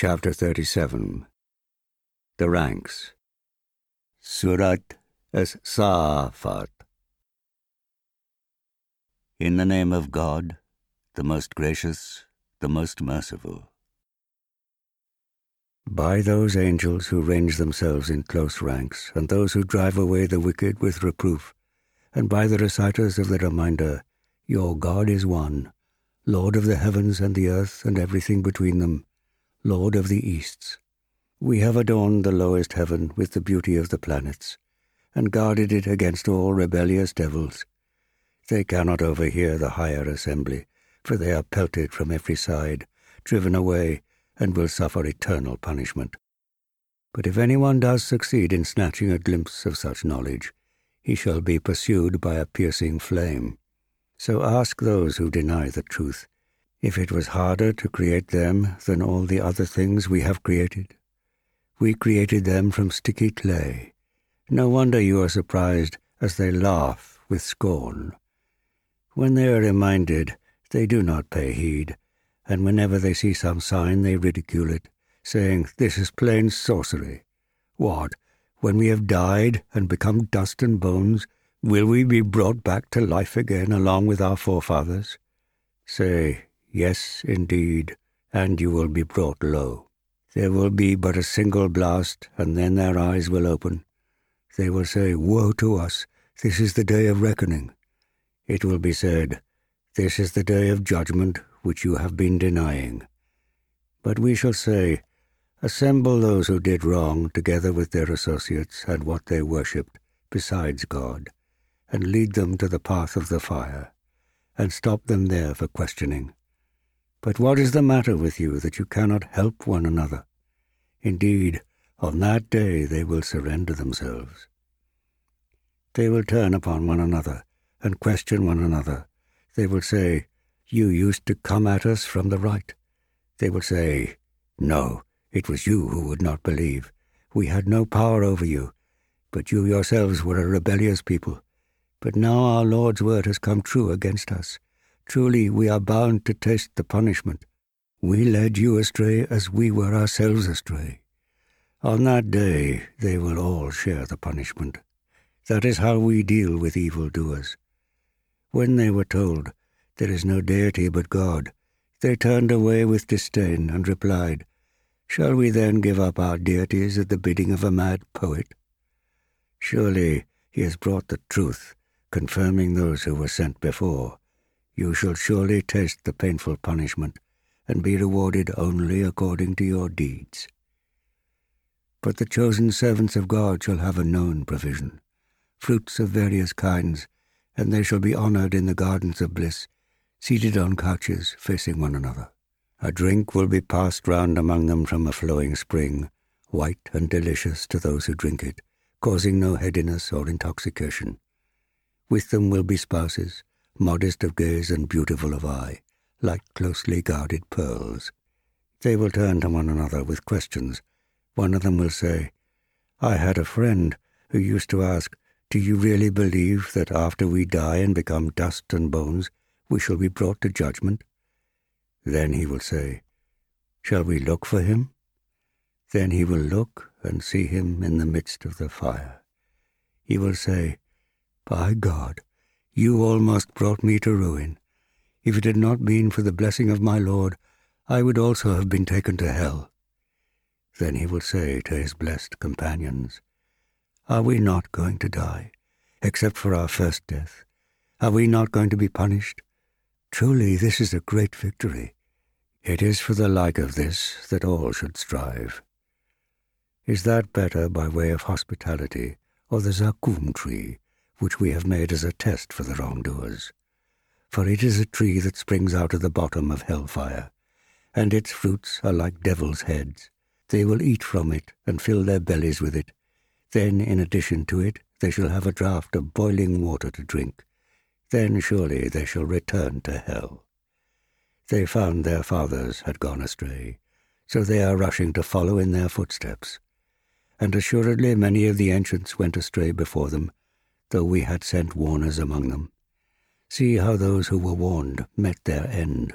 Chapter 37 The Ranks. Surat as Saffat In the name of God, the most gracious, the most merciful. By those angels who range themselves in close ranks, and those who drive away the wicked with reproof, and by the reciters of the reminder, Your God is one, Lord of the heavens and the earth and everything between them Lord of the Easts. We have adorned the lowest heaven with the beauty of the planets, and guarded it against all rebellious devils. They cannot overhear the higher assembly, for they are pelted from every side, driven away, and will suffer eternal punishment. But if anyone does succeed in snatching a glimpse of such knowledge, he shall be pursued by a piercing flame. So ask those who deny the truth if it was harder to create them than all the other things we have created. We created them from sticky clay. No wonder you are surprised as they laugh with scorn. When they are reminded, they do not pay heed, and whenever they see some sign, they ridicule it, saying, This is plain sorcery. What, when we have died and become dust and bones, will we be brought back to life again along with our forefathers? Say, Yes, indeed, and you will be brought low. There will be but a single blast, and then their eyes will open. They will say, Woe to us! This is the day of reckoning. It will be said, This is the day of judgment which you have been denying. But we shall say, Assemble those who did wrong together with their associates and what they worshipped, besides God, and lead them to the path of the fire, and stop them there for questioning. But what is the matter with you that you cannot help one another? Indeed, on that day they will surrender themselves. They will turn upon one another and question one another. They will say, You used to come at us from the right. They will say, No, it was you who would not believe. We had no power over you, but you yourselves were a rebellious people. But now our Lord's word has come true against us Truly, we are bound to taste the punishment. We led you astray as we were ourselves astray. On that day, they will all share the punishment. That is how we deal with evil doers. When they were told, There is no deity but God, they turned away with disdain and replied, Shall we then give up our deities at the bidding of a mad poet? Surely he has brought the truth, confirming those who were sent before you shall surely taste the painful punishment and be rewarded only according to your deeds. But the chosen servants of God shall have a known provision, fruits of various kinds, and they shall be honored in the gardens of bliss, seated on couches facing one another. A drink will be passed round among them from a flowing spring, white and delicious to those who drink it, causing no headiness or intoxication. With them will be spouses, modest of gaze and beautiful of eye, like closely guarded pearls. They will turn to one another with questions. One of them will say, I had a friend who used to ask, Do you really believe that after we die and become dust and bones, we shall be brought to judgment? Then he will say, Shall we look for him? Then he will look and see him in the midst of the fire. He will say, By God, you almost brought me to ruin. If it had not been for the blessing of my Lord, I would also have been taken to hell. Then he will say to his blessed companions, Are we not going to die, except for our first death? Are we not going to be punished? Truly, this is a great victory. It is for the like of this that all should strive. Is that better by way of hospitality, or the zaqqum tree, which we have made as a test for the wrongdoers. For it is a tree that springs out of the bottom of hellfire, and its fruits are like devil's heads. They will eat from it and fill their bellies with it. Then, in addition to it, they shall have a draught of boiling water to drink. Then surely they shall return to hell. They found their fathers had gone astray, so they are rushing to follow in their footsteps. And assuredly many of the ancients went astray before them, though we had sent warners among them. See how those who were warned met their end.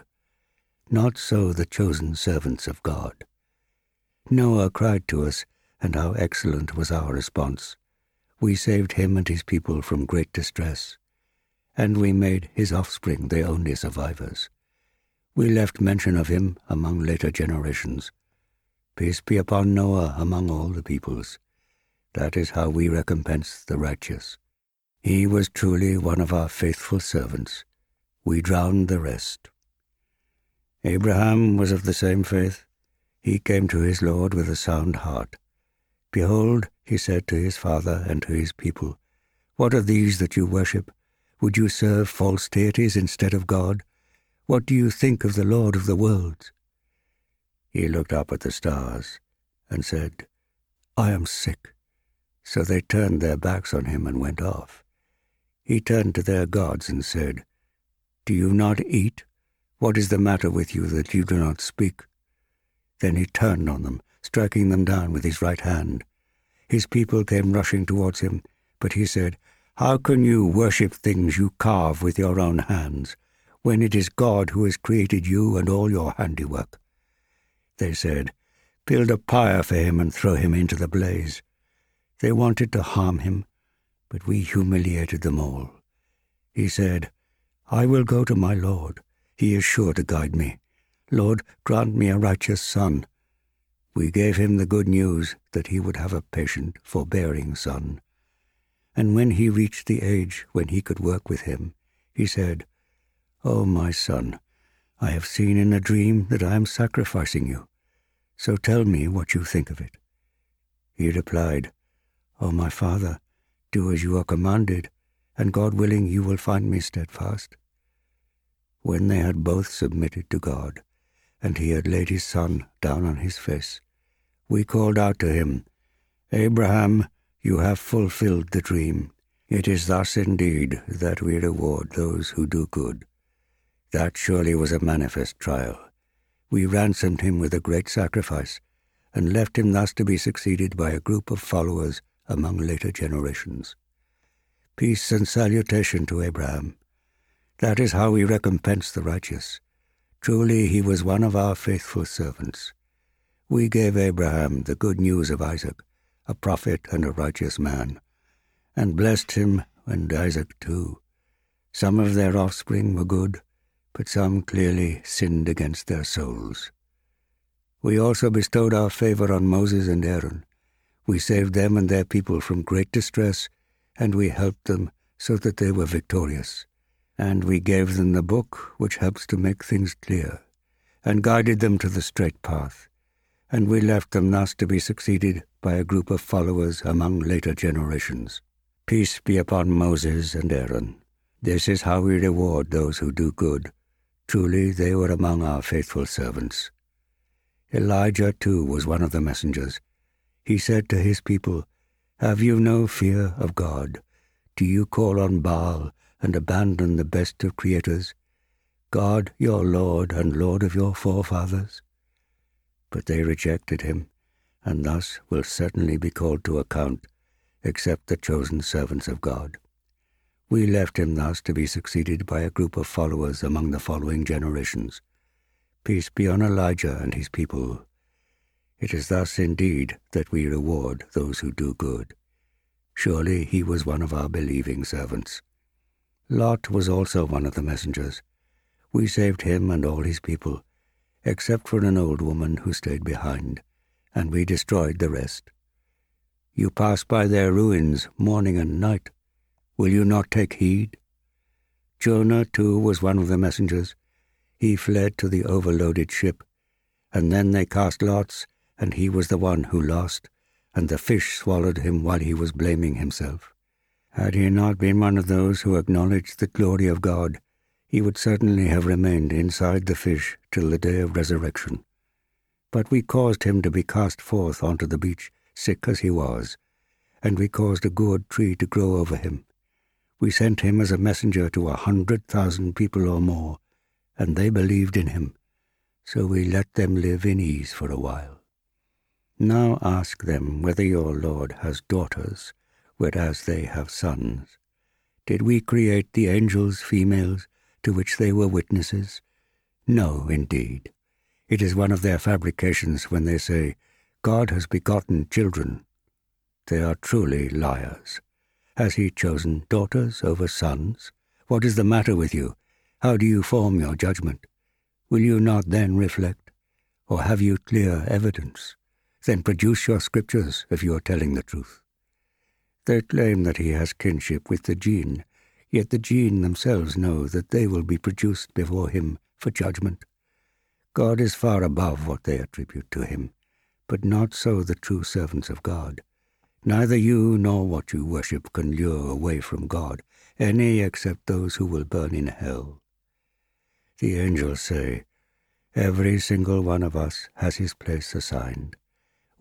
Not so the chosen servants of God. Noah cried to us, and how excellent was our response. We saved him and his people from great distress, and we made his offspring the only survivors. We left mention of him among later generations. Peace be upon Noah among all the peoples. That is how we recompense the righteous. He was truly one of our faithful servants. We drowned the rest. Abraham was of the same faith. He came to his Lord with a sound heart. Behold, he said to his father and to his people, What are these that you worship? Would you serve false deities instead of God? What do you think of the Lord of the worlds? He looked up at the stars and said, I am sick. So they turned their backs on him and went off. He turned to their gods and said, Do you not eat? What is the matter with you that you do not speak? Then he turned on them, striking them down with his right hand. His people came rushing towards him, but he said, How can you worship things you carve with your own hands, when it is God who has created you and all your handiwork? they said. Build a pyre for him and throw him into the blaze. They wanted to harm him, but we humiliated them all. He said, I will go to my Lord. He is sure to guide me. Lord, grant me a righteous son. We gave him the good news that he would have a patient, forbearing son. And when he reached the age when he could work with him, he said, O oh, my son, I have seen in a dream that I am sacrificing you. So tell me what you think of it. He replied, O oh, my father, do as you are commanded, and God willing you will find me steadfast. When they had both submitted to God, and he had laid his son down on his face, we called out to him, Abraham, you have fulfilled the dream. It is thus indeed that we reward those who do good. That surely was a manifest trial. We ransomed him with a great sacrifice, and left him thus to be succeeded by a group of followers among later generations. Peace and salutation to Abraham. That is how we recompense the righteous. Truly he was one of our faithful servants. We gave Abraham the good news of Isaac, a prophet and a righteous man, and blessed him and Isaac too. Some of their offspring were good, but some clearly sinned against their souls. We also bestowed our favor on Moses and Aaron. We saved them and their people from great distress, and we helped them so that they were victorious. And we gave them the book which helps to make things clear, and guided them to the straight path. And we left them thus to be succeeded by a group of followers among later generations. Peace be upon Moses and Aaron. This is how we reward those who do good Truly they were among our faithful servants. Elijah, too, was one of the messengers. He said to his people, Have you no fear of God? Do you call on Baal and abandon the best of creators, God your Lord and Lord of your forefathers? But they rejected him, and thus will certainly be called to account, except the chosen servants of God. We left him thus to be succeeded by a group of followers among the following generations. Peace be on Elijah and his people. It is thus indeed that we reward those who do good. Surely he was one of our believing servants. Lot was also one of the messengers. We saved him and all his people, except for an old woman who stayed behind, and we destroyed the rest. You pass by their ruins morning and night, Will you not take heed? Jonah, too, was one of the messengers. He fled to the overloaded ship, and then they cast lots, and he was the one who lost, and the fish swallowed him while he was blaming himself. Had he not been one of those who acknowledged the glory of God, he would certainly have remained inside the fish till the day of resurrection. But we caused him to be cast forth onto the beach, sick as he was, and we caused a gourd tree to grow over him, we sent him as a messenger to a hundred thousand people or more, and they believed in him, so we let them live in ease for a while. Now ask them whether your Lord has daughters, whereas they have sons. Did we create the angels females, to which they were witnesses? No, indeed. It is one of their fabrications when they say, God has begotten children. They are truly liars. Has he chosen daughters over sons? What is the matter with you? How do you form your judgment? Will you not then reflect? Or have you clear evidence? Then produce your scriptures if you are telling the truth. They claim that he has kinship with the jinn, yet the jinn themselves know that they will be produced before him for judgment. God is far above what they attribute to him, but not so the true servants of God. Neither you nor what you worship can lure away from God any except those who will burn in hell. The angels say, Every single one of us has his place assigned.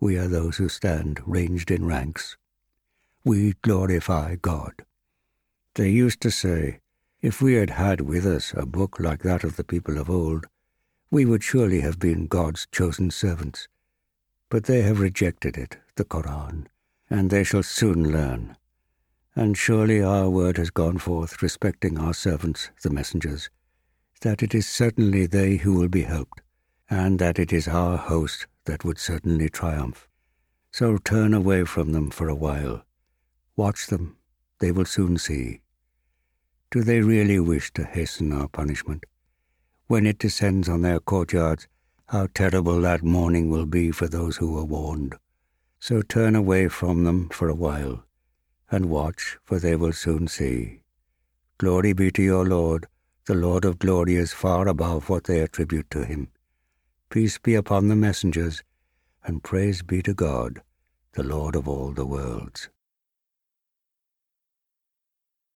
We are those who stand ranged in ranks. We glorify God. They used to say, If we had had with us a book like that of the people of old, we would surely have been God's chosen servants. But they have rejected it, the Koran, and they shall soon learn. And surely our word has gone forth respecting our servants, the messengers, that it is certainly they who will be helped, and that it is our host that would certainly triumph. So turn away from them for a while. Watch them, they will soon see. Do they really wish to hasten our punishment? When it descends on their courtyards, how terrible that morning will be for those who were warned. So turn away from them for a while, and watch, for they will soon see. Glory be to your Lord, the Lord of glory is far above what they attribute to him. Peace be upon the messengers, and praise be to God, the Lord of all the worlds.